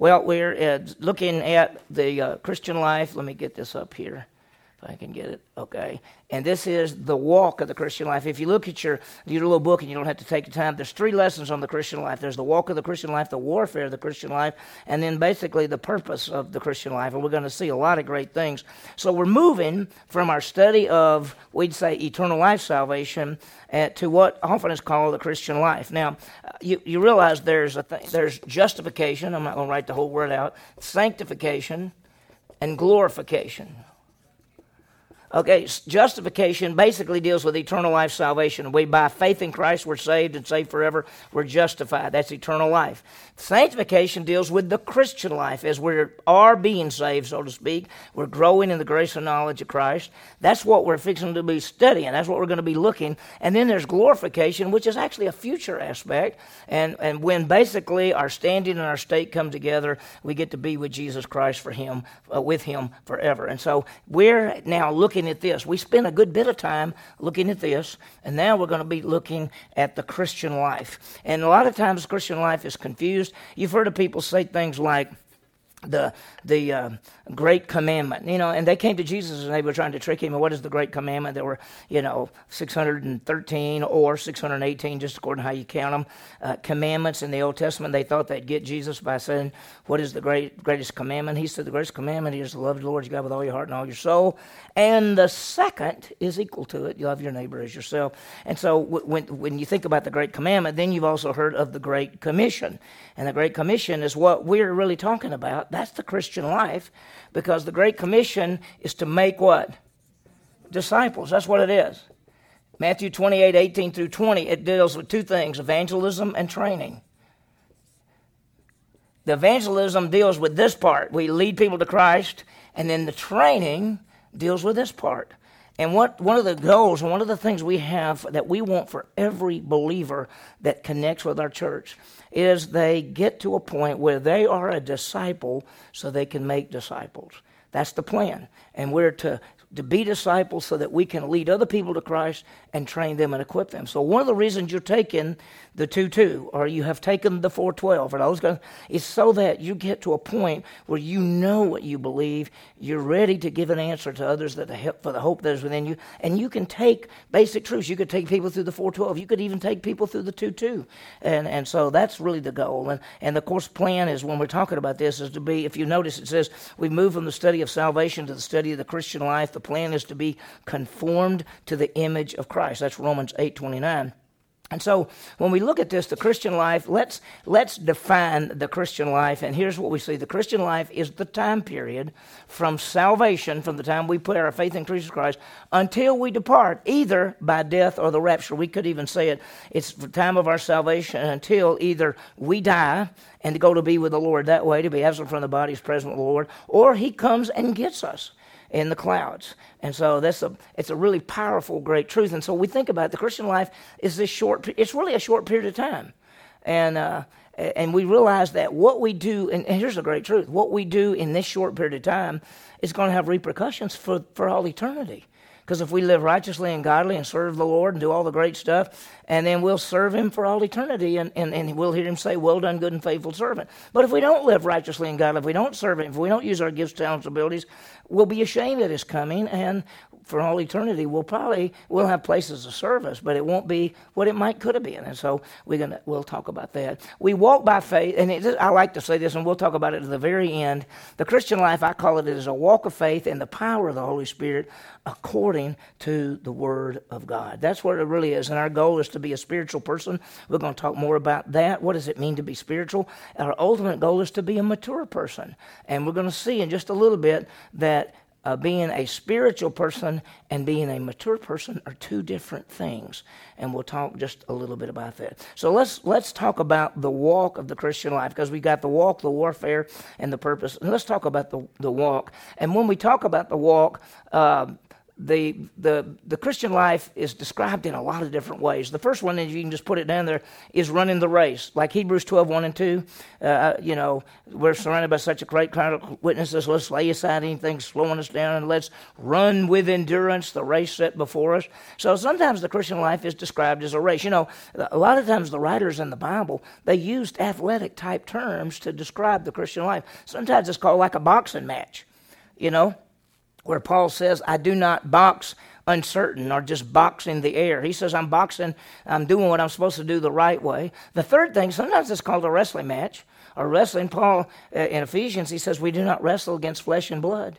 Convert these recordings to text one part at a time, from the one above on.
Well, we're uh, looking at the uh, Christian life. Let me get this up here if I can get it. Okay. And this is the walk of the Christian life. If you look at your, your little book and you don't have to take the time, there's three lessons on the Christian life. There's the walk of the Christian life, the warfare of the Christian life, and then basically the purpose of the Christian life. And we're going to see a lot of great things. So we're moving from our study of, we'd say, eternal life salvation uh, to what often is called the Christian life. Now, uh, you, you realize there's, a th- there's justification. I'm not going to write the whole word out. Sanctification and glorification. Okay, justification basically deals with eternal life salvation. We, by faith in Christ, we're saved and saved forever. We're justified. That's eternal life. Sanctification deals with the Christian life as we are being saved, so to speak. We're growing in the grace and knowledge of Christ. That's what we're fixing to be studying. That's what we're going to be looking. And then there's glorification, which is actually a future aspect. And, and when basically our standing and our state come together, we get to be with Jesus Christ for Him, uh, with Him forever. And so we're now looking looking at this. We spent a good bit of time looking at this, and now we're going to be looking at the Christian life. And a lot of times, Christian life is confused. You've heard of people say things like, the the uh, great commandment you know and they came to jesus and they were trying to trick him. And what is the great commandment? There were you know 613 or 618 just according to how you count them uh, commandments in the old testament. They thought they'd get jesus by saying what is the great greatest commandment? He said the greatest commandment is to love the lord your god with all your heart and all your soul and the second is equal to it. You love your neighbor as yourself. And so when, when you think about the great commandment then you've also heard of the great commission. And the great commission is what we're really talking about. That's the Christian life because the Great Commission is to make what? Disciples. That's what it is. Matthew 28 18 through 20, it deals with two things evangelism and training. The evangelism deals with this part. We lead people to Christ, and then the training deals with this part. And what one of the goals and one of the things we have that we want for every believer that connects with our church is they get to a point where they are a disciple so they can make disciples. That's the plan. And we're to to be disciples so that we can lead other people to Christ and train them and equip them. So one of the reasons you're taking the 2-2 or you have taken the 412 and those guys is so that you get to a point where you know what you believe, you're ready to give an answer to others that help for the hope that is within you, and you can take basic truths. You could take people through the 412. You could even take people through the 2-2. And and so that's really the goal. And and the course plan is when we're talking about this is to be if you notice it says we move from the study of salvation to the study of the Christian life, the plan is to be conformed to the image of Christ. That's Romans 8 29. And so when we look at this, the Christian life, let's, let's define the Christian life. And here's what we see the Christian life is the time period from salvation, from the time we put our faith in Jesus Christ, until we depart, either by death or the rapture. We could even say it, it's the time of our salvation until either we die and go to be with the Lord that way, to be absent from the body is present with the Lord, or He comes and gets us in the clouds. And so that's a it's a really powerful, great truth. And so we think about it, the Christian life is this short. It's really a short period of time, and uh, and we realize that what we do. And, here's the great truth: what we do in this short period of time is going to have repercussions for for all eternity. Because if we live righteously and godly and serve the Lord and do all the great stuff, and then we'll serve Him for all eternity, and, and, and we'll hear Him say, Well done, good and faithful servant. But if we don't live righteously and godly, if we don't serve Him, if we don't use our gifts, talents, abilities, we'll be ashamed at His coming, and for all eternity, we'll probably we'll have places of service, but it won't be what it might could have been. And so we're gonna we'll talk about that. We walk by faith, and it, I like to say this, and we'll talk about it at the very end. The Christian life, I call it, is a walk of faith and the power of the Holy Spirit according to the Word of God. That's what it really is. And our goal is to be a spiritual person. We're going to talk more about that. What does it mean to be spiritual? Our ultimate goal is to be a mature person, and we're going to see in just a little bit that uh, being a spiritual person and being a mature person are two different things, and we'll talk just a little bit about that. So let's let's talk about the walk of the Christian life because we got the walk, the warfare, and the purpose. And let's talk about the the walk. And when we talk about the walk. Uh, the, the, the Christian life is described in a lot of different ways. The first one, is you can just put it down there, is running the race. Like Hebrews 12, 1 and 2. Uh, uh, you know, we're surrounded by such a great crowd of witnesses. Let's lay aside anything slowing us down and let's run with endurance the race set before us. So sometimes the Christian life is described as a race. You know, a lot of times the writers in the Bible, they used athletic type terms to describe the Christian life. Sometimes it's called like a boxing match, you know where Paul says, I do not box uncertain or just boxing the air. He says, I'm boxing, I'm doing what I'm supposed to do the right way. The third thing, sometimes it's called a wrestling match or wrestling. Paul uh, in Ephesians, he says, We do not wrestle against flesh and blood.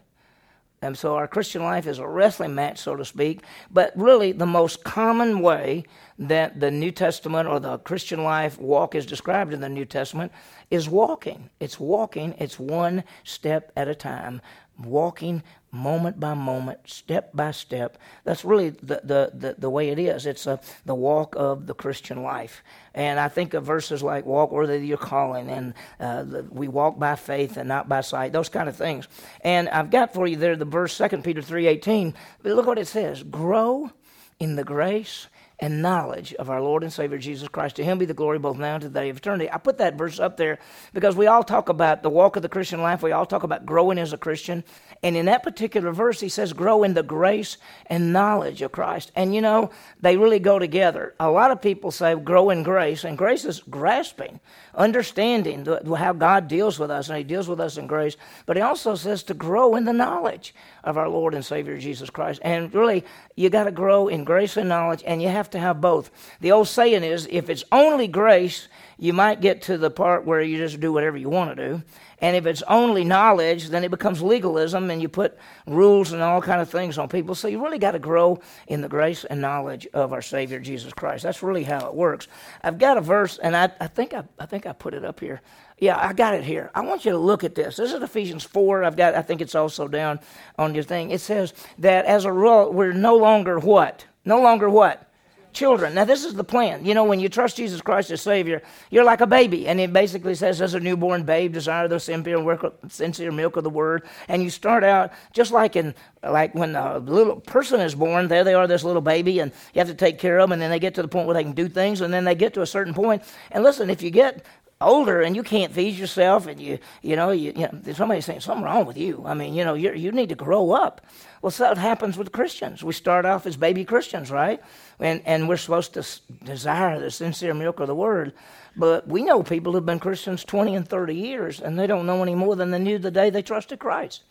And so our Christian life is a wrestling match, so to speak. But really, the most common way that the New Testament or the Christian life walk is described in the New Testament is walking. It's walking, it's one step at a time walking moment by moment, step by step. That's really the, the, the, the way it is. It's a, the walk of the Christian life. And I think of verses like walk worthy of your calling and uh, the, we walk by faith and not by sight, those kind of things. And I've got for you there the verse 2 Peter 3.18. Look what it says. Grow in the grace and knowledge of our Lord and Savior Jesus Christ. To him be the glory both now and to the day of eternity. I put that verse up there because we all talk about the walk of the Christian life. We all talk about growing as a Christian. And in that particular verse, he says, grow in the grace and knowledge of Christ. And you know, they really go together. A lot of people say grow in grace, and grace is grasping, understanding how God deals with us, and he deals with us in grace. But he also says to grow in the knowledge of our Lord and Savior Jesus Christ. And really, you got to grow in grace and knowledge, and you have to have both. The old saying is if it's only grace, you might get to the part where you just do whatever you want to do. And if it's only knowledge, then it becomes legalism and you put rules and all kind of things on people. So you really got to grow in the grace and knowledge of our Savior Jesus Christ. That's really how it works. I've got a verse, and I, I think I, I think I put it up here. Yeah, I got it here. I want you to look at this. This is Ephesians 4. I've got I think it's also down on your thing. It says that as a rule we're no longer what? No longer what? children. Now, this is the plan. You know, when you trust Jesus Christ as Savior, you're like a baby. And it basically says, as a newborn babe, desire the sincere milk of the Word. And you start out just like in, like when a little person is born, there they are, this little baby, and you have to take care of them. And then they get to the point where they can do things. And then they get to a certain point. And listen, if you get older and you can't feed yourself and you you know you, you know somebody's saying something wrong with you. I mean you know you you need to grow up. Well so that happens with christians. We start off as baby christians right? And and we're supposed to desire the sincere milk of the word. But we know people who've been christians 20 and 30 years and they don't know any more than they knew the day they trusted christ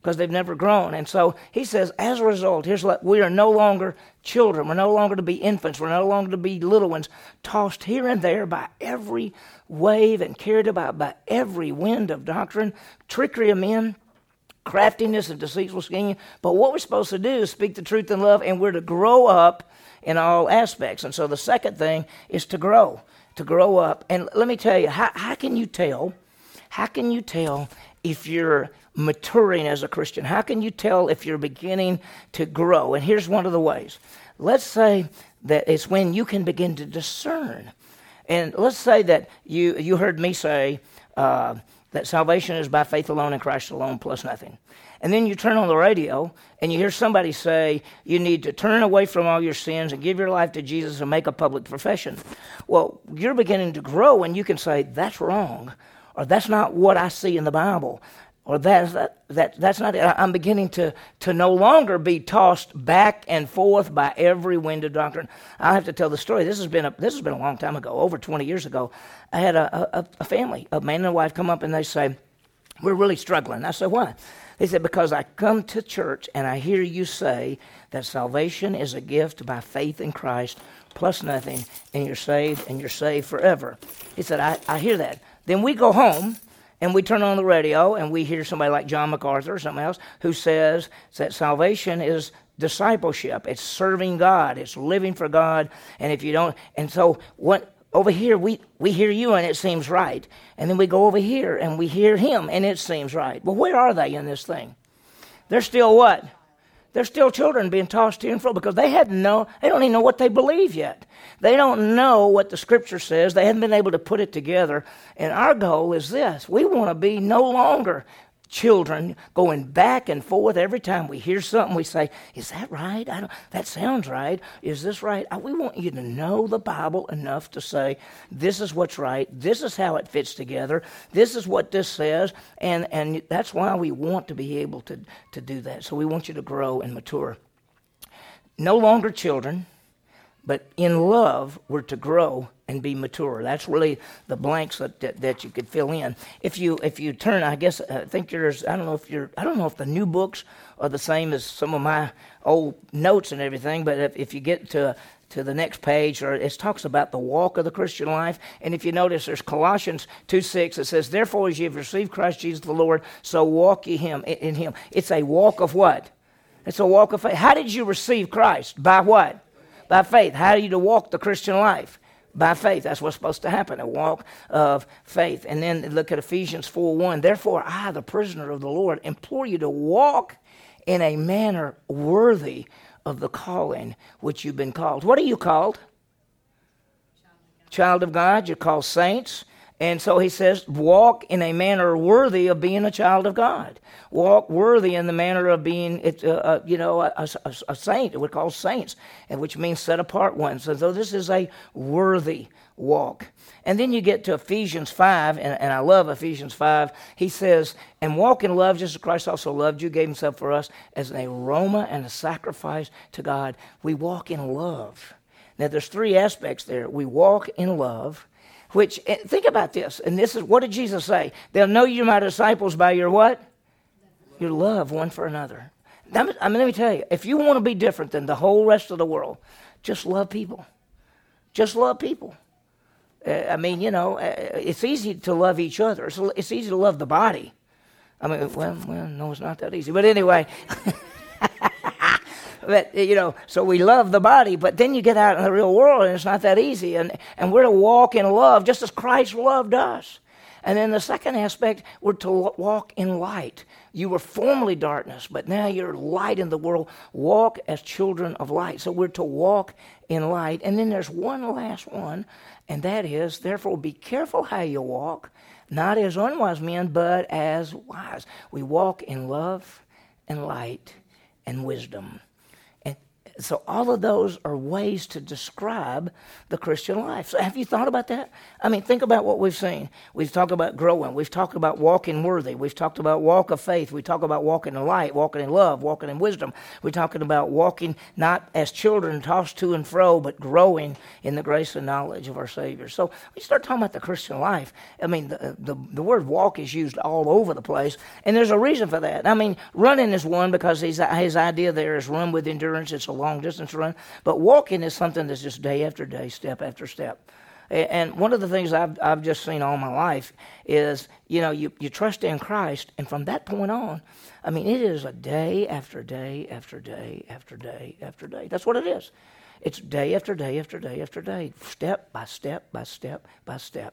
because they've never grown. And so he says, as a result, here's what we are no longer children. We're no longer to be infants. We're no longer to be little ones, tossed here and there by every wave and carried about by every wind of doctrine, trickery of men, craftiness and deceitful scheming. But what we're supposed to do is speak the truth in love, and we're to grow up in all aspects. And so the second thing is to grow, to grow up. And let me tell you, how, how can you tell? How can you tell if you're maturing as a Christian? How can you tell if you're beginning to grow? And here's one of the ways. Let's say that it's when you can begin to discern. And let's say that you, you heard me say uh, that salvation is by faith alone in Christ alone plus nothing. And then you turn on the radio and you hear somebody say you need to turn away from all your sins and give your life to Jesus and make a public profession. Well, you're beginning to grow and you can say, that's wrong or that's not what I see in the Bible or that's that, that that's not it. I'm beginning to to no longer be tossed back and forth by every wind of doctrine. I have to tell the story. This has been a this has been a long time ago, over 20 years ago. I had a, a, a family, a man and a wife, come up and they say, "We're really struggling." I said, "Why?" They said, "Because I come to church and I hear you say that salvation is a gift by faith in Christ." Plus nothing, and you're saved, and you're saved forever. He said, I, I hear that. Then we go home and we turn on the radio and we hear somebody like John MacArthur or something else who says that salvation is discipleship. It's serving God. It's living for God. And if you don't, and so what? Over here, we, we hear you and it seems right. And then we go over here and we hear him and it seems right. Well, where are they in this thing? They're still what? They're still children being tossed to and fro because they hadn't know, they don't even know what they believe yet. They don't know what the scripture says. They haven't been able to put it together. And our goal is this we want to be no longer children going back and forth every time we hear something we say is that right? I don't, that sounds right. Is this right? We want you to know the bible enough to say this is what's right. This is how it fits together. This is what this says. And and that's why we want to be able to to do that. So we want you to grow and mature. No longer children but in love, we're to grow and be mature. That's really the blanks that, that, that, you could fill in. If you if you turn, I guess I think there's I don't know if you're I don't know if the new books are the same as some of my old notes and everything. But if, if you get to to the next page, or it talks about the walk of the Christian life. And if you notice, there's Colossians 2 6. It says, Therefore, as you have received Christ Jesus the Lord, so walk ye him in him. It's a walk of what? It's a walk of faith. How did you receive Christ? By what? by faith. How are you to walk the Christian life? By faith. That's what's supposed to happen, a walk of faith. And then look at Ephesians 4 1. Therefore, I, the prisoner of the Lord, implore you to walk in a manner worthy of the calling which you've been called. What are you called? Child of God. You're called saints. And so he says, walk in a manner worthy of being a child of God. Walk worthy in the manner of being, uh, uh, you know, a, a, a saint. We're called saints, which means set apart ones. So this is a worthy walk. And then you get to Ephesians 5, and, and I love Ephesians 5. He says, And walk in love, just as Christ also loved you, gave himself for us as an aroma and a sacrifice to God. We walk in love. Now, there's three aspects there. We walk in love which, eh, think about this, and this is, what did Jesus say? They'll know you're my disciples by your what? Your love one for another. I mean, let me tell you, if you want to be different than the whole rest of the world, just love people. Just love people. Uh, I mean, you know, uh, it's easy to love each other. It's, it's easy to love the body. I mean, well, well, no, it's not that easy. But anyway. but you know, so we love the body, but then you get out in the real world and it's not that easy. And, and we're to walk in love just as Christ loved us. And then the second aspect, we're to walk in light. You were formerly darkness, but now you're light in the world. Walk as children of light. So we're to walk in light. And then there's one last one, and that is, therefore, be careful how you walk, not as unwise men, but as wise. We walk in love and light and wisdom. So, all of those are ways to describe the Christian life. So, have you thought about that? I mean, think about what we've seen. We've talked about growing. We've talked about walking worthy. We've talked about walk of faith. We talk about walking in light, walking in love, walking in wisdom. We're talking about walking not as children tossed to and fro, but growing in the grace and knowledge of our Savior. So, we start talking about the Christian life. I mean, the, the, the word walk is used all over the place, and there's a reason for that. I mean, running is one because his, his idea there is run with endurance. It's a long long distance run. But walking is something that's just day after day, step after step. And one of the things I've, I've just seen all my life is, you know, you, you trust in Christ, and from that point on, I mean, it is a day after day after day after day after day. That's what it is. It's day after day after day after day, step by step by step by step.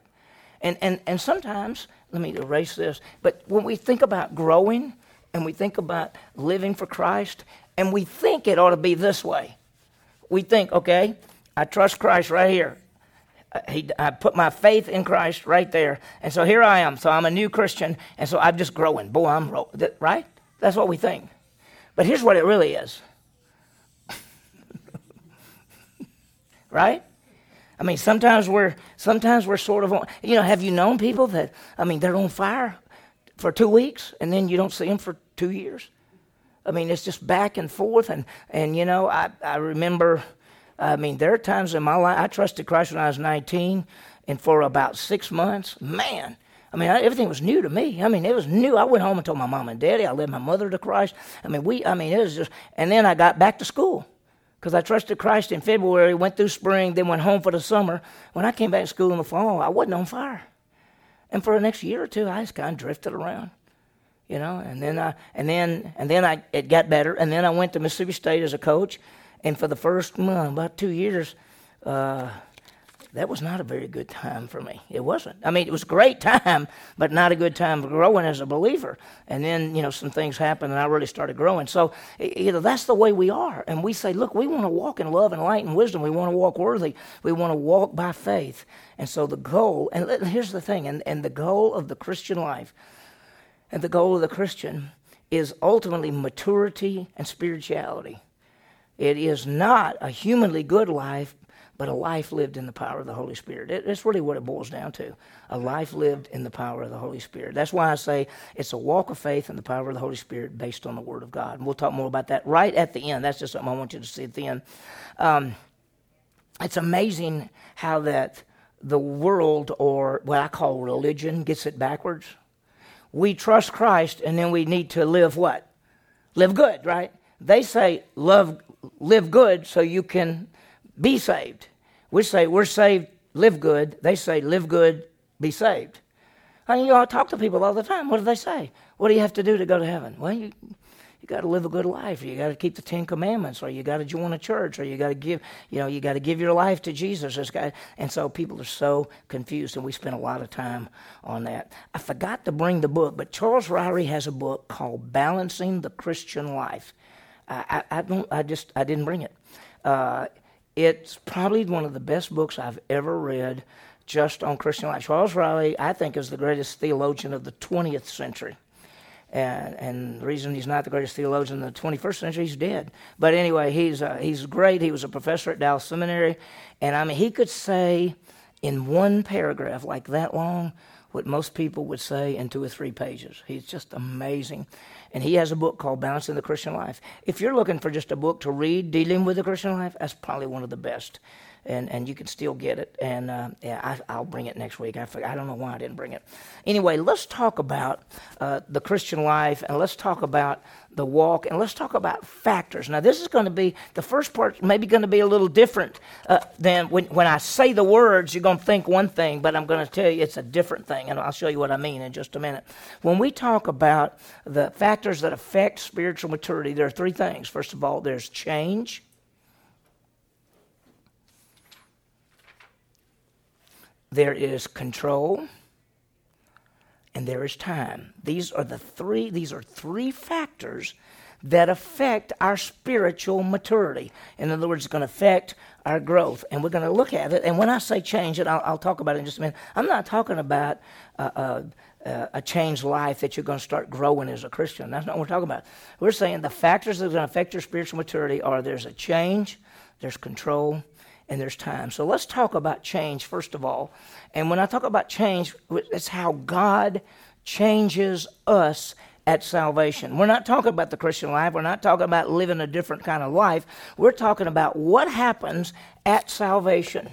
And, and, and sometimes, let me erase this, but when we think about growing and we think about living for Christ, and we think it ought to be this way. We think, okay, I trust Christ right here. Uh, he, I put my faith in Christ right there. And so here I am. So I'm a new Christian. And so I'm just growing. Boy, I'm, right? That's what we think. But here's what it really is. right? I mean, sometimes we're sometimes we're sort of on. You know, have you known people that I mean they're on fire for two weeks and then you don't see them for two years? I mean, it's just back and forth. And, and you know, I, I remember, I mean, there are times in my life, I trusted Christ when I was 19, and for about six months, man, I mean, everything was new to me. I mean, it was new. I went home and told my mom and daddy. I led my mother to Christ. I mean, we, I mean, it was just, and then I got back to school because I trusted Christ in February, went through spring, then went home for the summer. When I came back to school in the fall, I wasn't on fire. And for the next year or two, I just kind of drifted around you know. And then I and then and then I it got better. And then I went to Mississippi State as a coach, and for the first well, about two years, uh, that was not a very good time for me. It wasn't. I mean, it was a great time, but not a good time for growing as a believer. And then, you know, some things happened and I really started growing. So, you know, that's the way we are. And we say, look, we want to walk in love and light and wisdom. We want to walk worthy. We want to walk by faith. And so the goal, and here's the thing, and, and the goal of the Christian life And the goal of the Christian is ultimately maturity and spirituality. It is not a humanly good life, but a life lived in the power of the Holy Spirit. It, it's really what it boils down to a life lived in the power of the Holy Spirit. That's why I say it's a walk of faith in the power of the Holy Spirit based on the Word of God. And we'll talk more about that right at the end. That's just something I want you to see at the end. Um, it's amazing how that the world, or what I call religion, gets it backwards. We trust Christ, and then we need to live what? Live good, right? They say love, live good so you can be saved. We say we're saved, live good. They say live good, be saved. I mean, you all talk to people all the time. What do they say? What do you have to do to go to heaven? Well, you you got to live a good life. You got to keep the Ten Commandments, or you got to join a church, or you got to give, you know, you got to give your life to Jesus. And so people are so confused, and we spend a lot of time on that. I forgot to bring the book, but Charles Ryrie has a book called "Balancing the Christian Life." I, I, I don't, I just, I didn't bring it. Uh, it's probably one of the best books I've ever read just on Christian life. Charles Ryrie, I think, is the greatest theologian of the 20th century. And, and the reason he's not the greatest theologian in the 21st century, he's dead. But anyway, he's, uh, he's great. He was a professor at Dallas Seminary. And I mean, he could say in one paragraph, like that long, what most people would say in two or three pages. He's just amazing. And he has a book called Balancing the Christian Life. If you're looking for just a book to read dealing with the Christian life, that's probably one of the best and, and you can still get it. And uh, yeah, I, will bring it next week. I, I don't know why I didn't bring it. Anyway, let's talk about uh, the Christian life, and let's talk about the walk, and let's talk about factors. Now, this is going to be the first part, maybe going to be a little different uh, than when, when I say the words, you're going to think one thing, but I'm going to tell you it's a different thing, and I'll show you what I mean in just a minute. When we talk about the factors that affect spiritual maturity, there are three things. First of all, there's change. there is control, and there is time. These are the three, these are three factors that affect our spiritual maturity. In other words, it's going to affect our growth. And we're going to look at it. And when I say change, and I'll, I'll talk about it in just a minute, I'm not talking about uh, uh, a changed life that you're going to start growing as a Christian. That's not what we're talking about. We're saying the factors that are going to affect your spiritual maturity are there's a change, there's control, and there's time. So let's talk about change first of all. And when I talk about change, it's how God changes us at salvation. We're not talking about the Christian life. We're not talking about living a different kind of life. We're talking about what happens at salvation.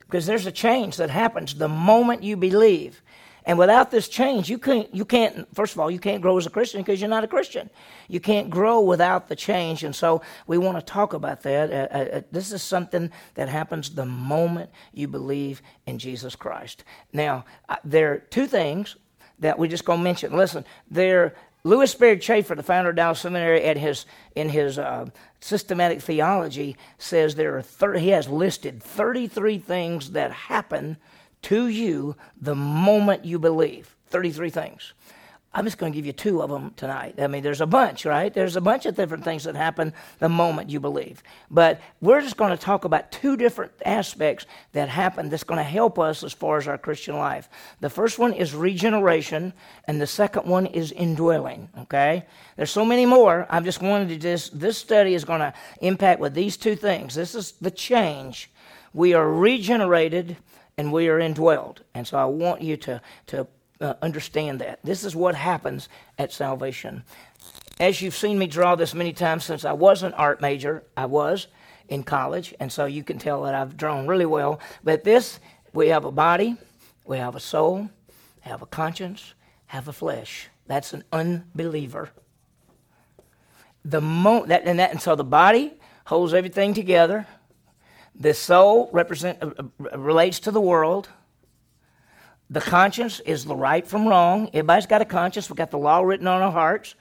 Because there's a change that happens the moment you believe. And without this change, you can't, you can't, first of all, you can't grow as a Christian because you're not a Christian. You can't grow without the change. And so we want to talk about that. Uh, uh, uh, this is something that happens the moment you believe in Jesus Christ. Now, uh, there are two things that we're just going to mention. Listen, there, Lewis Sperry Chafer, the founder of Dallas Seminary, at his, in his uh, systematic theology, says there are 30, he has listed 33 things that happen to you the moment you believe. 33 things. I'm just going to give you two of them tonight. I mean, there's a bunch, right? There's a bunch of different things that happen the moment you believe. But we're just going to talk about two different aspects that happen that's going to help us as far as our Christian life. The first one is regeneration, and the second one is indwelling, okay? There's so many more. I'm just wanted to just, this study is going to impact with these two things. This is the change. We are regenerated and we are indwelled. And so I want you to, to uh, understand that. This is what happens at salvation. As you've seen me draw this many times since I was an art major, I was in college, and so you can tell that I've drawn really well. But this, we have a body, we have a soul, have a conscience, have a flesh. That's an unbeliever. The mo- that, and, that, and so the body holds everything together. The soul represent, uh, uh, relates to the world. The conscience is the right from wrong. Everybody's got a conscience. We've got the law written on our hearts.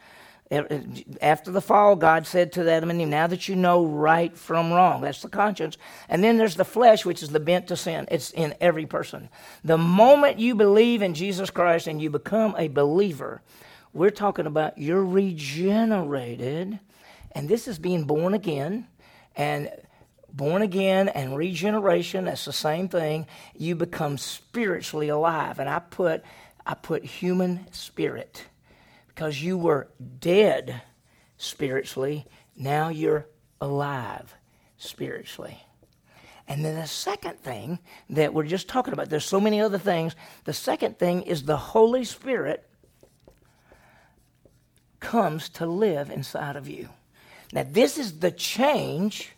After the fall, God said to Adam and Eve, Now that you know right from wrong, that's the conscience. And then there's the flesh, which is the bent to sin. It's in every person. The moment you believe in Jesus Christ and you become a believer, we're talking about you're regenerated, and this is being born again. And born again and regeneration, that's the same thing. You become spiritually alive. And I put I put human spirit because you were dead spiritually. Now you're alive spiritually. And then the second thing that we're just talking about, there's so many other things. The second thing is the Holy Spirit comes to live inside of you. Now, this is the change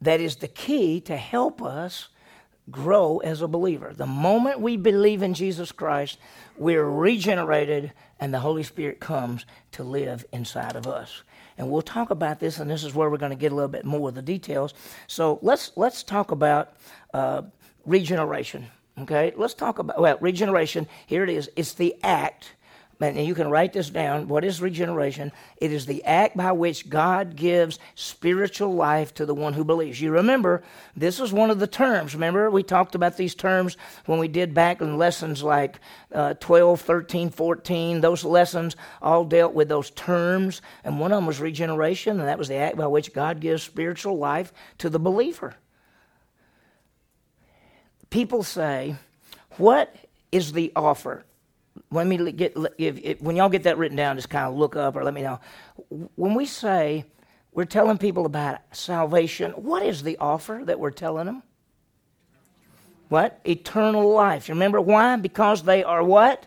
that is the key to help us grow as a believer. The moment we believe in Jesus Christ, we're regenerated and the Holy Spirit comes to live inside of us. And we'll talk about this, and this is where we're going to get a little bit more of the details. So let's let's talk about uh, regeneration. Okay, let's talk about well regeneration. Here it is. It's the act and you can write this down. What is regeneration? It is the act by which God gives spiritual life to the one who believes. You remember, this is one of the terms. Remember, we talked about these terms when we did back in lessons like uh, 12, 13, 14. Those lessons all dealt with those terms. And one of them was regeneration, and that was the act by which God gives spiritual life to the believer. People say, What is the offer? Let me get if, if, when y'all get that written down, just kind of look up or let me know. When we say we're telling people about salvation, what is the offer that we're telling them? What? Eternal life. You remember why? Because they are what?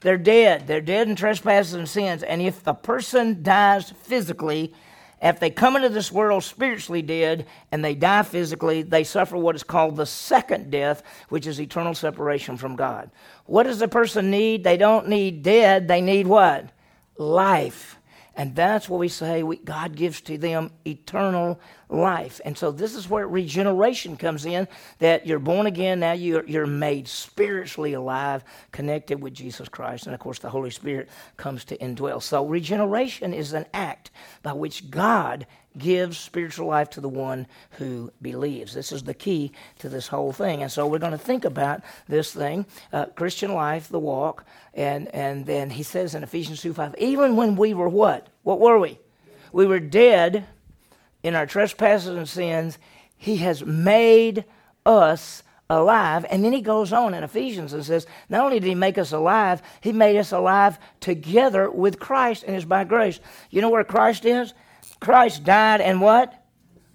They're dead. They're dead in trespasses and sins. And if the person dies physically, if they come into this world spiritually dead and they die physically, they suffer what is called the second death, which is eternal separation from God. What does a person need? They don't need dead, they need what? Life. And that's what we say we, God gives to them eternal life. And so this is where regeneration comes in that you're born again, now you're, you're made spiritually alive, connected with Jesus Christ. And of course, the Holy Spirit comes to indwell. So regeneration is an act by which God gives spiritual life to the one who believes. This is the key to this whole thing. And so we're going to think about this thing uh, Christian life, the walk. And, and then he says in Ephesians 2 5, even when we were what? What were we? We were dead in our trespasses and sins. He has made us alive. And then he goes on in Ephesians and says, Not only did he make us alive, he made us alive together with Christ and is by grace. You know where Christ is? Christ died and what?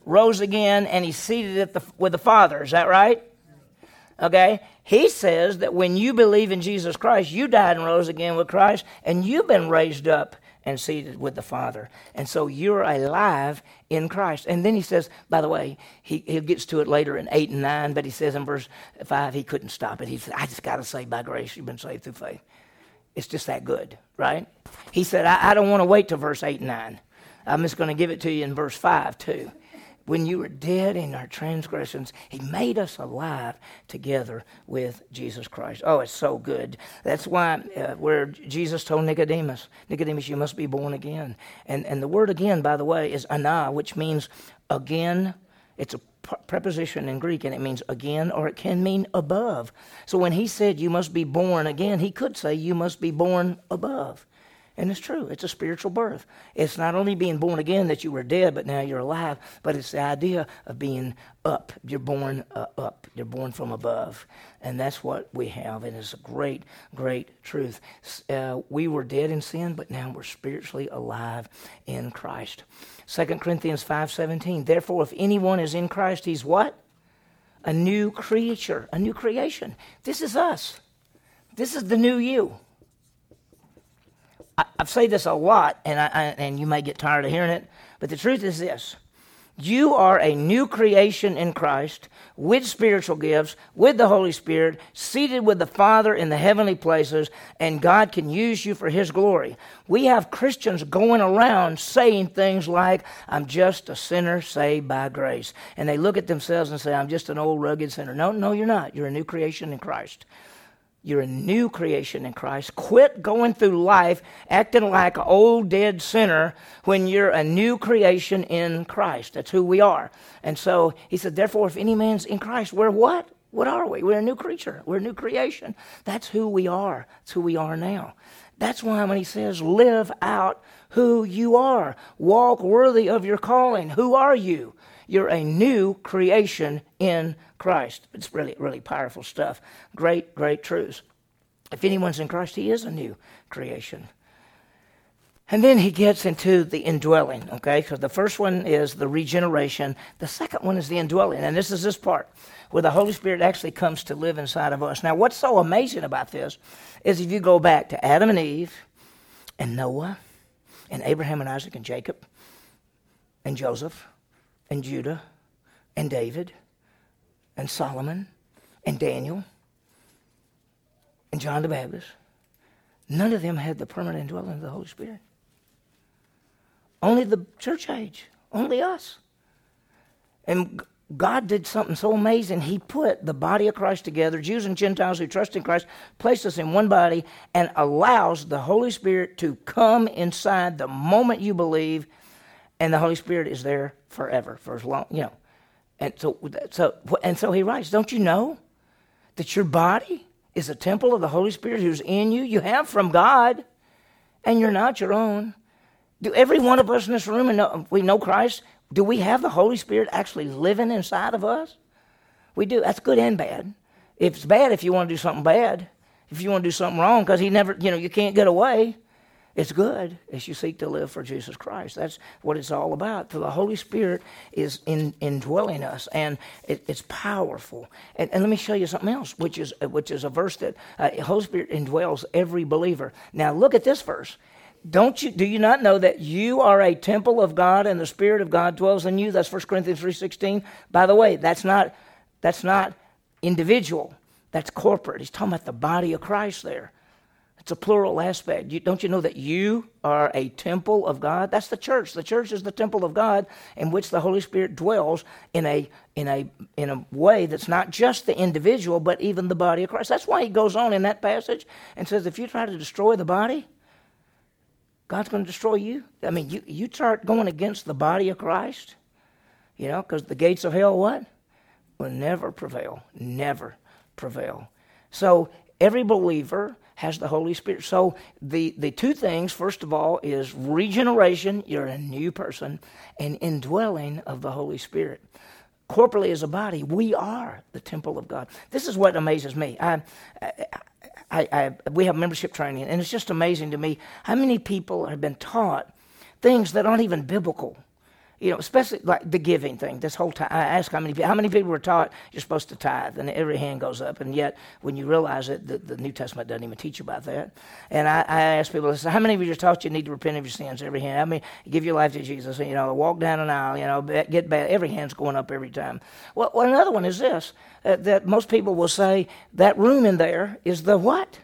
Rose again, and he's seated at the, with the Father. Is that right? Okay? He says that when you believe in Jesus Christ, you died and rose again with Christ, and you've been raised up and seated with the Father. And so you're alive in Christ. And then he says, by the way, he, he gets to it later in 8 and 9, but he says in verse 5, he couldn't stop it. He said, I just got to say, by grace, you've been saved through faith. It's just that good, right? He said, I, I don't want to wait till verse 8 and 9. I'm just going to give it to you in verse 5 too. When you were dead in our transgressions, He made us alive together with Jesus Christ. Oh, it's so good. That's why uh, where Jesus told Nicodemus, Nicodemus, you must be born again. And, and the word again, by the way, is ana, which means again. It's a preposition in Greek and it means again or it can mean above. So when he said you must be born again, he could say you must be born above. And it's true. It's a spiritual birth. It's not only being born again that you were dead, but now you're alive, but it's the idea of being up. You're born uh, up. You're born from above. And that's what we have. And it's a great, great truth. Uh, we were dead in sin, but now we're spiritually alive in Christ. 2 Corinthians 5.17, Therefore, if anyone is in Christ, he's what? A new creature, a new creation. This is us. This is the new you. I, have said this a lot, and, I, I, and you may get tired of hearing it, but the truth is this. You are a new creation in Christ with spiritual gifts, with the Holy Spirit, seated with the Father in the heavenly places, and God can use you for His glory. We have Christians going around saying things like, I'm just a sinner saved by grace. And they look at themselves and say, I'm just an old rugged sinner. No, no, you're not. You're a new creation in Christ. You're a new creation in Christ. Quit going through life acting like an old dead sinner when you're a new creation in Christ. That's who we are. And so he said, therefore, if any man's in Christ, we're what? What are we? We're a new creature. We're a new creation. That's who we are. That's who we are now. That's why when he says, live out who you are, walk worthy of your calling. Who are you? You're a new creation in Christ. It's really, really powerful stuff. Great, great truths. If anyone's in Christ, he is a new creation. And then he gets into the indwelling, okay? Because the first one is the regeneration. The second one is the indwelling. And this is this part where the Holy Spirit actually comes to live inside of us. Now, what's so amazing about this is if you go back to Adam and Eve and Noah and Abraham and Isaac and Jacob and Joseph and Judah and David and Solomon and Daniel and John the Baptist, none of them had the permanent indwelling of the Holy Spirit. Only the church age, only us. And God did something so amazing. He put the body of Christ together, Jews and Gentiles who trust in Christ, placed us in one body, and allows the Holy Spirit to come inside the moment you believe, and the Holy Spirit is there forever, for as long, you know. And so, so, and so he writes, Don't you know that your body is a temple of the Holy Spirit who's in you? You have from God, and you're not your own. Do every one of us in this room, and we know Christ, do we have the Holy Spirit actually living inside of us? We do. That's good and bad. If it's bad, if you want to do something bad, if you want to do something wrong, because he never, you know, you can't get away. It's good as you seek to live for Jesus Christ. That's what it's all about. For the Holy Spirit is in, indwelling us, and it, it's powerful. And, and, let me show you something else, which is which is a verse that uh, Holy Spirit indwells every believer. Now look at this verse. Don't you do you not know that you are a temple of God and the Spirit of God dwells in you? That's 1 Corinthians 3.16. By the way, that's not that's not individual. That's corporate. He's talking about the body of Christ there. It's a plural aspect. You, don't you know that you are a temple of God? That's the church. The church is the temple of God in which the Holy Spirit dwells in a in a in a way that's not just the individual, but even the body of Christ. That's why he goes on in that passage and says, if you try to destroy the body, God's going to destroy you? I mean, you, you start going against the body of Christ, you know, because the gates of hell, what? Will never prevail. Never prevail. So every believer has the Holy Spirit. So the, the two things, first of all, is regeneration, you're a new person, and indwelling of the Holy Spirit. Corporally as a body, we are the temple of God. This is what amazes me. I, I I, I, we have membership training, and it's just amazing to me how many people have been taught things that aren't even biblical. You know, especially like the giving thing. This whole time, I ask how many how many people were taught you're supposed to tithe, and every hand goes up. And yet, when you realize it, the, the New Testament doesn't even teach you about that. And I, I ask people, I say, how many of you are taught you need to repent of your sins? Every hand. I mean, give your life to Jesus. You know, walk down an aisle. You know, get bad. Every hand's going up every time. Well, well another one is this: uh, that most people will say that room in there is the what?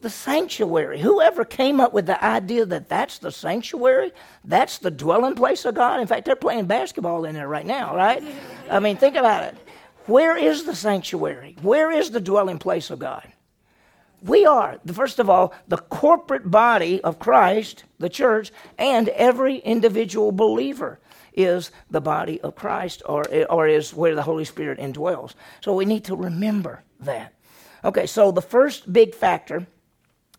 The sanctuary. Whoever came up with the idea that that's the sanctuary, that's the dwelling place of God. In fact, they're playing basketball in there right now, right? I mean, think about it. Where is the sanctuary? Where is the dwelling place of God? We are, first of all, the corporate body of Christ, the church, and every individual believer is the body of Christ or, or is where the Holy Spirit indwells. So we need to remember that. Okay, so the first big factor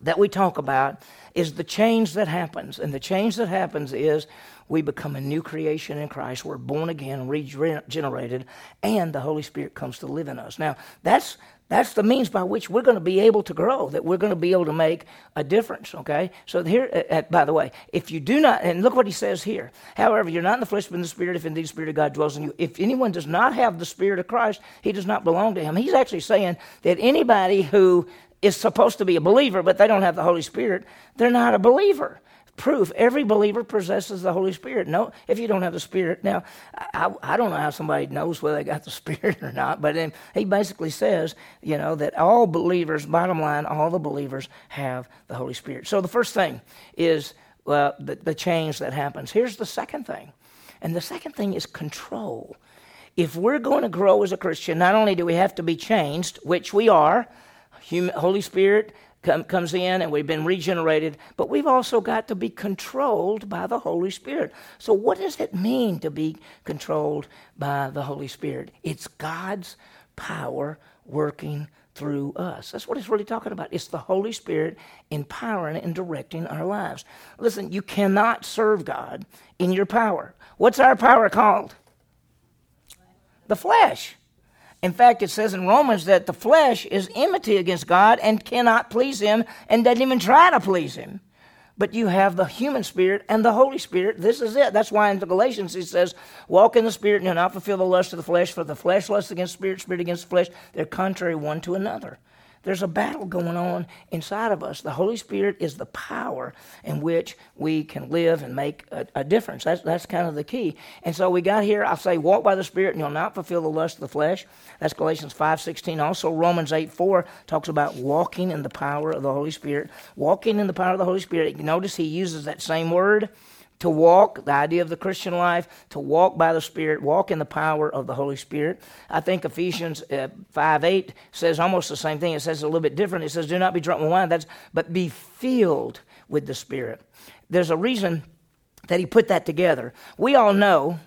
that we talk about is the change that happens. And the change that happens is we become a new creation in Christ. We're born again, regenerated, and the Holy Spirit comes to live in us. Now, that's that's the means by which we're going to be able to grow, that we're going to be able to make a difference, okay? So here, uh, by the way, if you do not, and look what he says here. However, you're not in the flesh, but in the Spirit, if indeed the Spirit of God dwells in you. If anyone does not have the Spirit of Christ, he does not belong to him. He's actually saying that anybody who is supposed to be a believer, but they don't have the Holy Spirit, they're not a believer. Proof every believer possesses the Holy Spirit. No, if you don't have the Spirit, now I, I don't know how somebody knows whether they got the Spirit or not, but then he basically says, you know, that all believers, bottom line, all the believers have the Holy Spirit. So the first thing is uh, the, the change that happens. Here's the second thing, and the second thing is control. If we're going to grow as a Christian, not only do we have to be changed, which we are, Holy Spirit come, comes in and we've been regenerated, but we've also got to be controlled by the Holy Spirit. So, what does it mean to be controlled by the Holy Spirit? It's God's power working through us. That's what it's really talking about. It's the Holy Spirit empowering and directing our lives. Listen, you cannot serve God in your power. What's our power called? The flesh. In fact, it says in Romans that the flesh is enmity against God and cannot please Him and doesn't even try to please Him. But you have the human spirit and the Holy Spirit. This is it. That's why in the Galatians he says, Walk in the Spirit and you'll not fulfill the lust of the flesh, for the flesh lusts against spirit, spirit against flesh. They're contrary one to another. There's a battle going on inside of us. The Holy Spirit is the power in which we can live and make a, a, difference. That's, that's kind of the key. And so we got here, I'll say, walk by the Spirit and you'll not fulfill the lust of the flesh. That's Galatians 5.16. Also, Romans 8, 4 talks about walking in the power of the Holy Spirit. Walking in the power of the Holy Spirit. Notice he uses that same word to walk, the idea of the Christian life, to walk by the Spirit, walk in the power of the Holy Spirit. I think Ephesians uh, 5 8 says almost the same thing. It says a little bit different. It says, Do not be drunk with wine, that's, but be filled with the Spirit. There's a reason that he put that together. We all know,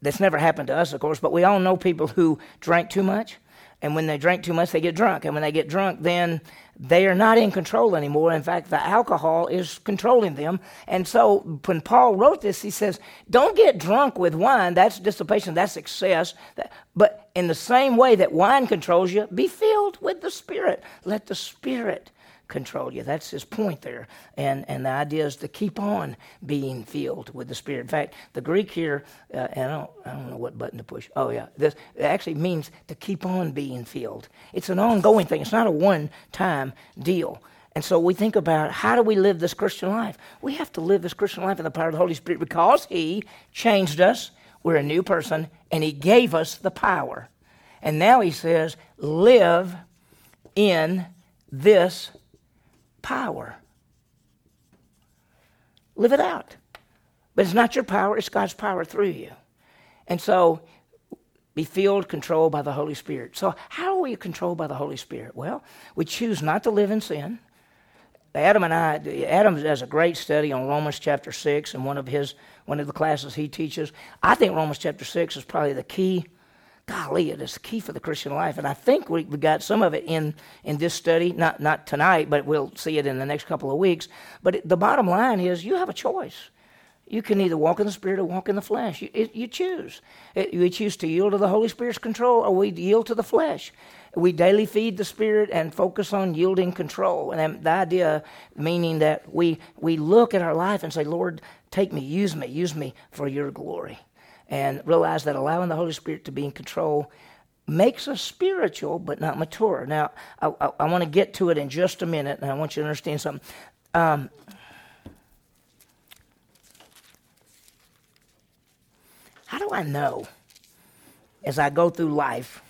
that's never happened to us, of course, but we all know people who drank too much. And when they drink too much, they get drunk. And when they get drunk, then they are not in control anymore. In fact, the alcohol is controlling them. And so when Paul wrote this, he says, Don't get drunk with wine. That's dissipation, that's excess. But in the same way that wine controls you, be filled with the Spirit. Let the Spirit control you. That's his point there. And, and the idea is to keep on being filled with the Spirit. In fact, the Greek here, uh, and I don't, I don't know what button to push. Oh, yeah. This actually means to keep on being filled. It's an ongoing thing, it's not a one time deal. And so we think about how do we live this Christian life? We have to live this Christian life in the power of the Holy Spirit because He changed us. We're a new person, and He gave us the power. And now He says, live in this power. Live it out. But it's not your power, it's God's power through you. And so be filled, controlled by the Holy Spirit. So, how are we controlled by the Holy Spirit? Well, we choose not to live in sin. Adam and I, Adam does a great study on Romans chapter 6 and one of his one of the classes he teaches. I think Romans chapter 6 is probably the key golly, it is key for the Christian life. And I think we, we got some of it in, in this study, not, not tonight, but we'll see it in the next couple of weeks. But the bottom line is you have a choice. You can either walk in the Spirit or walk in the flesh. You, it, you choose. It, we choose to yield to the Holy Spirit's control or we yield to the flesh. We daily feed the Spirit and focus on yielding control. And the idea meaning that we, we look at our life and say, Lord, take me, use me, use me for your glory and realize that allowing the Holy Spirit to be in control makes us spiritual but not mature. Now, I, I, I want to get to it in just a minute, and I want you to understand something. Um, how do I know as I go through life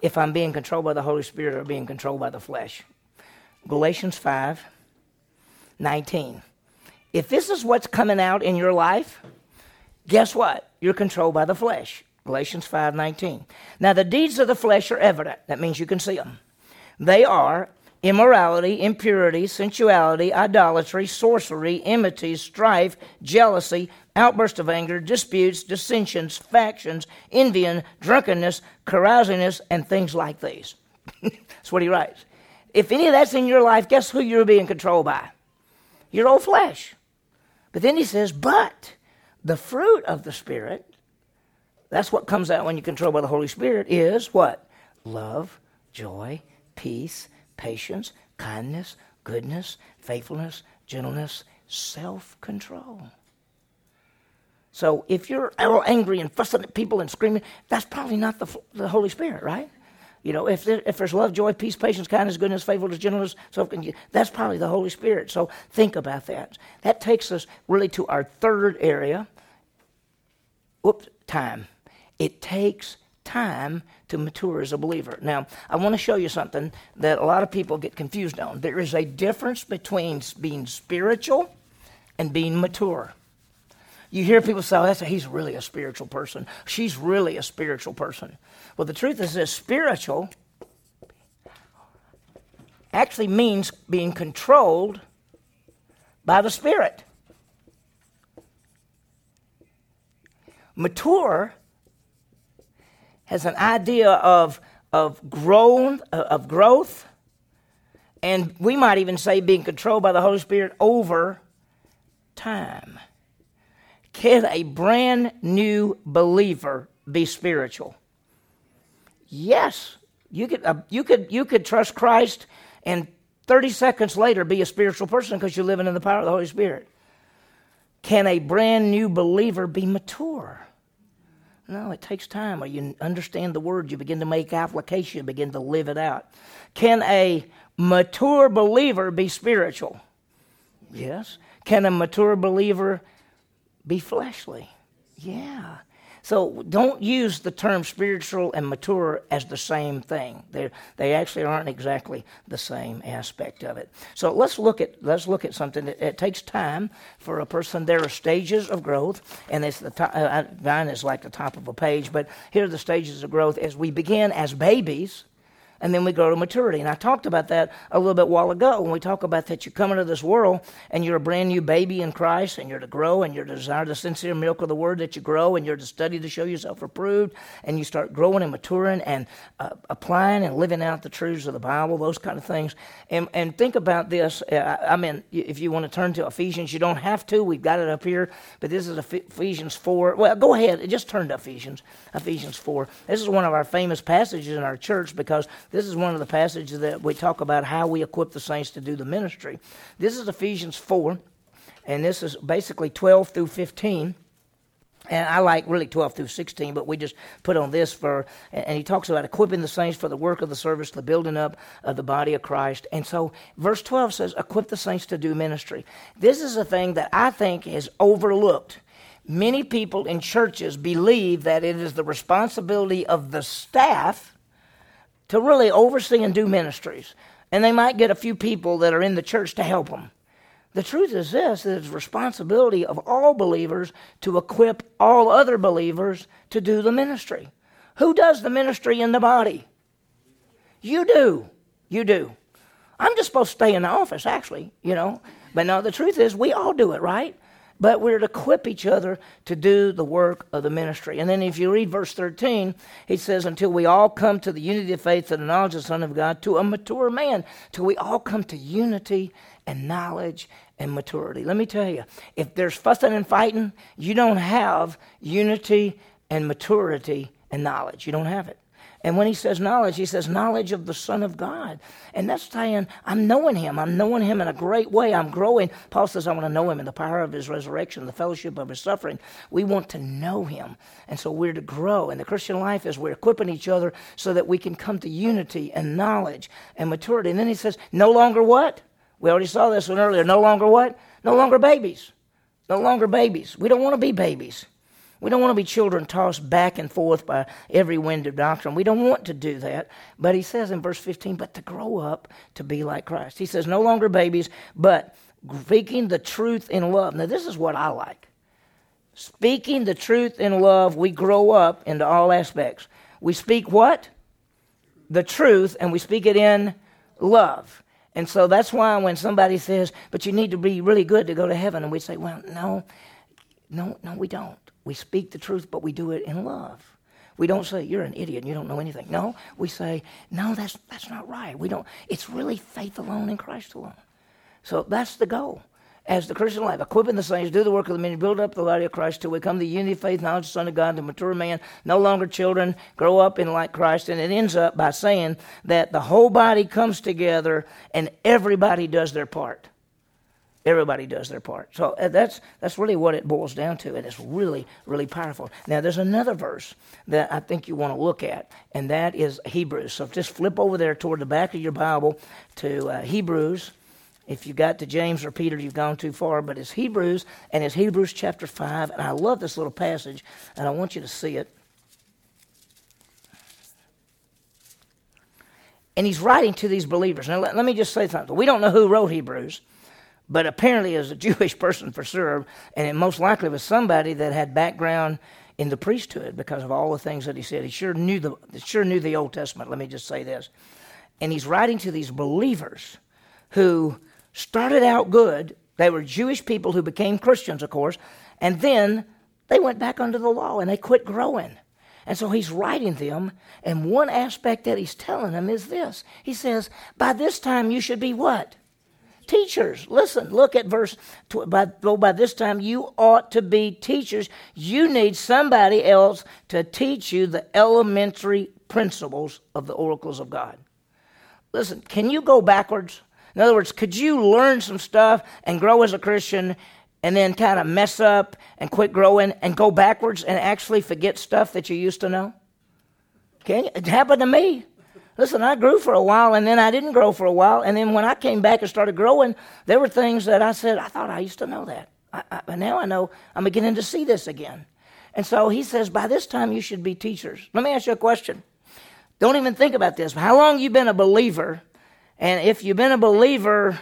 if I'm being controlled by the Holy Spirit or being controlled by the flesh? Galatians 5 19. If this is what's coming out in your life, guess what? You're controlled by the flesh. Galatians 5:19. Now the deeds of the flesh are evident. That means you can see them. They are immorality, impurity, sensuality, idolatry, sorcery, enmity, strife, jealousy, outburst of anger, disputes, dissensions, factions, envying, drunkenness, carousiness, and things like these. That's what he writes. If any of that's in your life, guess who you're being controlled by? Your old flesh. But then he says, but the fruit of the Spirit, that's what comes out when you're controlled by the Holy Spirit, is what? Love, joy, peace, patience, kindness, goodness, faithfulness, gentleness, self control. So if you're angry and fussing at people and screaming, that's probably not the, the Holy Spirit, right? You know, if, there, if there's love, joy, peace, patience, kindness, goodness, faithfulness, gentleness, self that's probably the Holy Spirit. So think about that. That takes us really to our third area. Whoops, time. It takes time to mature as a believer. Now, I want to show you something that a lot of people get confused on. There is a difference between being spiritual and being mature. You hear people say, oh, that's a, he's really a spiritual person. She's really a spiritual person. Well, the truth is this spiritual actually means being controlled by the Spirit. Mature has an idea of, of, grown, of growth, and we might even say being controlled by the Holy Spirit over time. Can a brand new believer be spiritual? Yes, you could, uh, you could, you could trust Christ and 30 seconds later be a spiritual person because you're living in the power of the Holy Spirit. Can a brand new believer be mature? No, it takes time. You understand the word, you begin to make application, begin to live it out. Can a mature believer be spiritual? Yes. Can a mature believer be fleshly? Yeah. So don't use the term spiritual and mature as the same thing. They they actually aren't exactly the same aspect of it. So let's look at let's look at something. It, it takes time for a person. There are stages of growth, and it's the top, uh, mine is like the top of a page. But here are the stages of growth as we begin as babies and then we grow to maturity. And I talked about that a little bit while ago when we talk about that you come into this world and you're a brand new baby in Christ and you're to grow and you're to desire the sincere milk of the word that you grow and you're to study to show yourself approved and you start growing and maturing and uh, applying and living out the truths of the Bible, those kind of things. And, and think about this. Uh, I mean, if you want to turn to Ephesians, you don't have to. We've got it up here, but this is Ephesians 4. Well, go ahead. Just turn to Ephesians. Ephesians 4. This is one of our famous passages in our church because this is one of the passages that we talk about how we equip the saints to do the ministry. This is Ephesians 4, and this is basically 12 through 15. And I like really 12 through 16, but we just put on this for, and he talks about equipping the saints for the work of the service, the building up of the body of Christ. And so verse 12 says, equip the saints to do ministry. This is a thing that I think is overlooked. Many people in churches believe that it is the responsibility of the staff to really oversee and do ministries. And they might get a few people that are in the church to help them. The truth is this that it's responsibility of all believers to equip all other believers to do the ministry. Who does the ministry in the body? You do. You do. I'm just supposed to stay in the office, actually, you know. But no, the truth is, we all do it, right? But we're to equip each other to do the work of the ministry. And then if you read verse 13, he says, Until we all come to the unity of faith and the knowledge of the Son of God, to a mature man, till we all come to unity and knowledge and maturity. Let me tell you, if there's fussing and fighting, you don't have unity and maturity and knowledge. You don't have it. And when he says knowledge, he says knowledge of the Son of God. And that's saying, I'm knowing him. I'm knowing him in a great way. I'm growing. Paul says, I want to know him in the power of his resurrection, the fellowship of his suffering. We want to know him. And so we're to grow. And the Christian life is we're equipping each other so that we can come to unity and knowledge and maturity. And then he says, no longer what? We already saw this one earlier. No longer what? No longer babies. No longer babies. We don't want to be babies. We don't want to be children tossed back and forth by every wind of doctrine. We don't want to do that. But he says in verse 15, but to grow up to be like Christ. He says, no longer babies, but speaking the truth in love. Now, this is what I like. Speaking the truth in love, we grow up into all aspects. We speak what? The truth, and we speak it in love. And so that's why when somebody says, but you need to be really good to go to heaven, and we say, well, no, no, no, we don't. We speak the truth, but we do it in love. We don't say you're an idiot and you don't know anything. No, we say no, that's that's not right. We don't. It's really faith alone in Christ alone. So that's the goal. As the Christian life, equipping the saints, do the work of the ministry, build up the body of Christ till we come to the unity of faith, knowledge Son of God, the mature man, no longer children, grow up in like Christ. And it ends up by saying that the whole body comes together and everybody does their part. Everybody does their part. So uh, that's, that's really what it boils down to, and it's really, really powerful. Now, there's another verse that I think you want to look at, and that is Hebrews. So just flip over there toward the back of your Bible to uh, Hebrews. If you got to James or Peter, you've gone too far, but it's Hebrews, and it's Hebrews chapter 5, and I love this little passage, and I want you to see it. And he's writing to these believers. Now, let, let me just say something. We don't know who wrote Hebrews but apparently as a Jewish person for sure, and it most likely was somebody that had background in the priesthood because of all the things that he said. He sure knew the sure knew the Old Testament. Let me just say this, and he's writing to these believers who started out good. They were Jewish people who became Christians, of course, and then they went back under the law and they quit growing. And so he's writing them, and one aspect that he's telling them is this. He says, By this time you should be what? Teachers. Listen, look at verse. By, oh, by this time, you ought to be teachers. You need somebody else to teach you the elementary principles of the oracles of God. Listen, can you go backwards? In other words, could you learn some stuff and grow as a Christian and then kind of mess up and quit growing and go backwards and actually forget stuff that you used to know? Can you? It happened to me. Listen, I grew for a while and then I didn't grow for a while. And then when I came back and started growing, there were things that I said, I thought I used to know that. I, I, but now I know I'm beginning to see this again. And so he says, by this time you should be teachers. Let me ask you a question. Don't even think about this. How long you been a believer? And if you've been a believer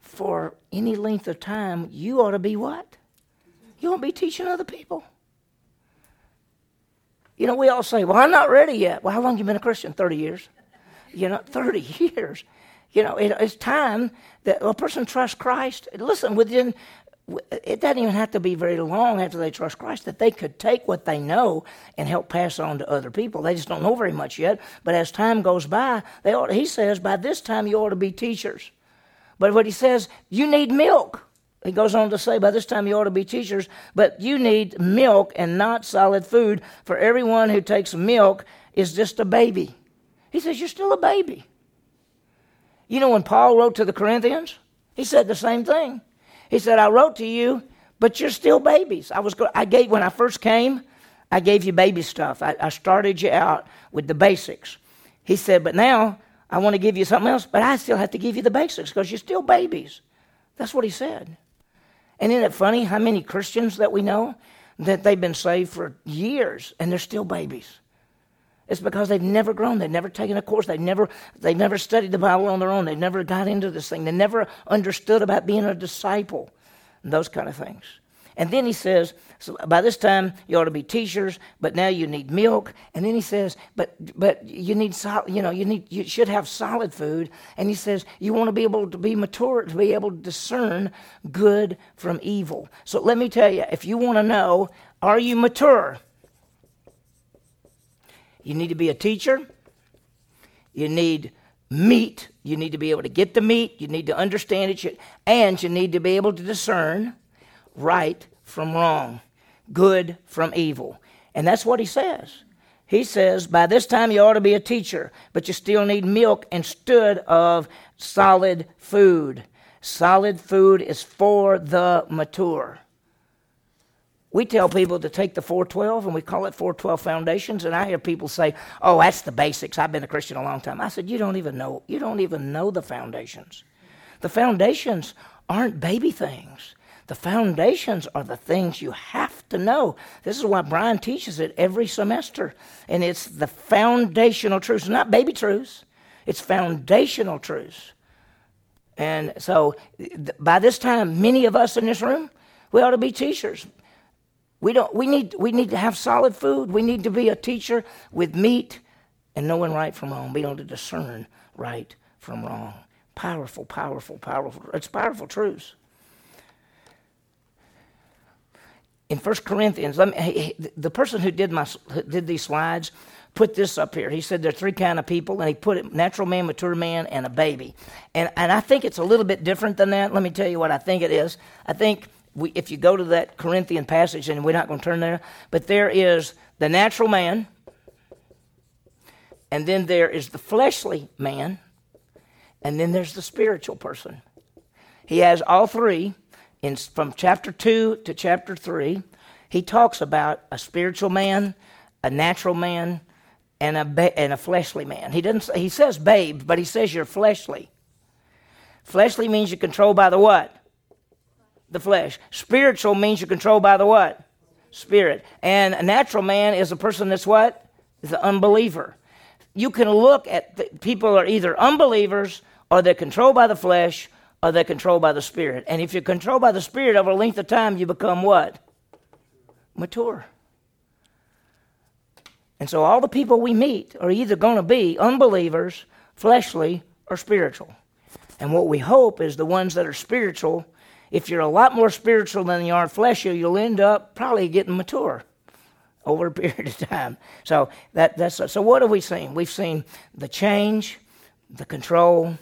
for any length of time, you ought to be what? You ought to be teaching other people. You know, we all say, well, I'm not ready yet. Well, how long you been a Christian? 30 years. You know, 30 years. You know, it, it's time that a person trusts Christ. Listen, within it doesn't even have to be very long after they trust Christ that they could take what they know and help pass on to other people. They just don't know very much yet. But as time goes by, they ought, he says, by this time you ought to be teachers. But what he says, you need milk. He goes on to say, by this time you ought to be teachers, but you need milk and not solid food, for everyone who takes milk is just a baby. He says, You're still a baby. You know, when Paul wrote to the Corinthians, he said the same thing. He said, I wrote to you, but you're still babies. I was go- I gave when I first came, I gave you baby stuff. I, I started you out with the basics. He said, but now I want to give you something else, but I still have to give you the basics because you're still babies. That's what he said. And isn't it funny how many Christians that we know that they've been saved for years and they're still babies? It's because they've never grown. They've never taken a course. They've never, they've never studied the Bible on their own. They've never got into this thing. They never understood about being a disciple and those kind of things. And then he says, so by this time you ought to be teachers, but now you need milk. And then he says, but but you need you know, you need you should have solid food. And he says you want to be able to be mature to be able to discern good from evil. So let me tell you, if you want to know, are you mature? You need to be a teacher. You need meat. You need to be able to get the meat. You need to understand it. And you need to be able to discern right from wrong, good from evil. And that's what he says. He says, by this time you ought to be a teacher, but you still need milk instead of solid food. Solid food is for the mature. We tell people to take the 412 and we call it 412 foundations and I hear people say, "Oh, that's the basics. I've been a Christian a long time." I said, "You don't even know. You don't even know the foundations. The foundations aren't baby things. The foundations are the things you have to know. This is why Brian teaches it every semester. And it's the foundational truths, not baby truths, it's foundational truths. And so by this time, many of us in this room, we ought to be teachers. We, don't, we, need, we need to have solid food. We need to be a teacher with meat and knowing right from wrong, being able to discern right from wrong. Powerful, powerful, powerful. It's powerful truths. In 1 Corinthians, me, the person who did, my, did these slides put this up here. He said there are three kind of people, and he put it natural man, mature man, and a baby. And, and I think it's a little bit different than that. Let me tell you what I think it is. I think we, if you go to that Corinthian passage, and we're not going to turn there, but there is the natural man, and then there is the fleshly man, and then there's the spiritual person. He has all three in, from chapter 2 to chapter 3, he talks about a spiritual man, a natural man, and a, ba- and a fleshly man. He, doesn't say, he says babe, but he says you're fleshly. Fleshly means you're controlled by the what? The flesh. Spiritual means you're controlled by the what? Spirit. And a natural man is a person that's what? Is an unbeliever. You can look at the, people are either unbelievers or they're controlled by the flesh or they're controlled by the Spirit. And if you're controlled by the Spirit over a length of time, you become what? Mature. And so all the people we meet are either going to be unbelievers, fleshly, or spiritual. And what we hope is the ones that are spiritual, if you're a lot more spiritual than you are fleshly, you'll end up probably getting mature over a period of time. So that, that's so what have we seen? We've seen the change, the control,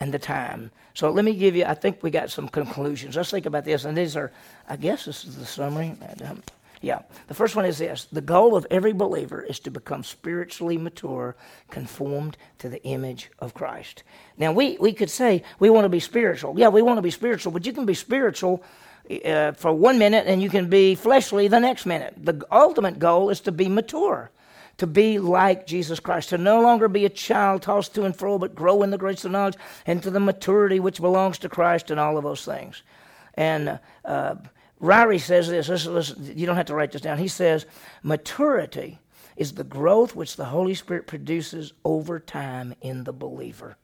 and the time. So let me give you, I think we got some conclusions. Let's think about this. And these are, I guess this is the summary. Um, Yeah. The first one is this the goal of every believer is to become spiritually mature, conformed to the image of Christ. Now, we, we could say we want to be spiritual. Yeah, we want to be spiritual, but you can be spiritual uh, for one minute and you can be fleshly the next minute. The ultimate goal is to be mature to be like Jesus Christ, to no longer be a child tossed to and fro, but grow in the grace of knowledge and to the maturity which belongs to Christ and all of those things. And uh, Ryrie says this, you don't have to write this down. He says, maturity is the growth which the Holy Spirit produces over time in the believer.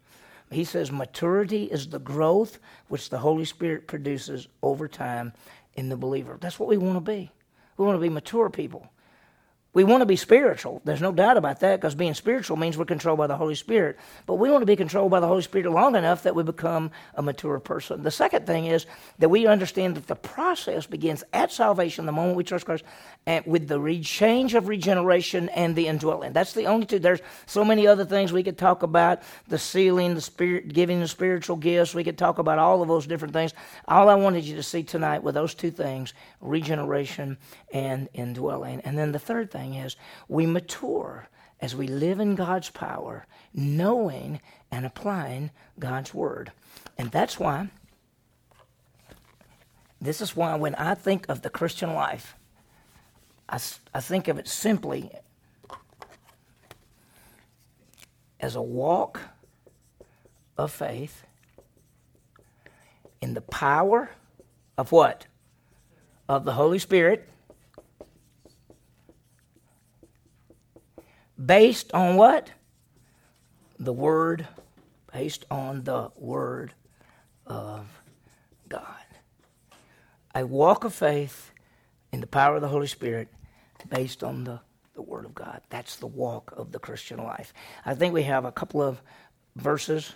He says maturity is the growth which the Holy Spirit produces over time in the believer. That's what we want to be. We want to be mature people. We want to be spiritual. There's no doubt about that because being spiritual means we're controlled by the Holy Spirit. But we want to be controlled by the Holy Spirit long enough that we become a mature person. The second thing is that we understand that the process begins at salvation, the moment we trust Christ, and with the re- change of regeneration and the indwelling. That's the only two. There's so many other things we could talk about the sealing, the spirit, giving the spiritual gifts. We could talk about all of those different things. All I wanted you to see tonight were those two things regeneration and indwelling. And then the third thing thing is we mature as we live in God's power, knowing and applying God's word. And that's why, this is why when I think of the Christian life, I, I think of it simply as a walk of faith in the power of what? Of the Holy Spirit based on what? The Word, based on the Word of God. A walk of faith in the power of the Holy Spirit based on the, the Word of God. That's the walk of the Christian life. I think we have a couple of verses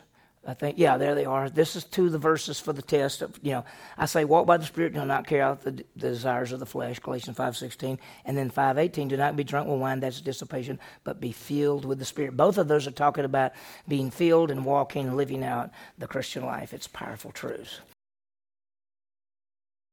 I think, yeah, there they are. This is two of the verses for the test. Of, you know, I say, walk by the Spirit, do not carry out the, the desires of the flesh, Galatians 5.16. And then 5.18, do not be drunk with wine, that's dissipation, but be filled with the Spirit. Both of those are talking about being filled and walking, and living out the Christian life. It's powerful truths.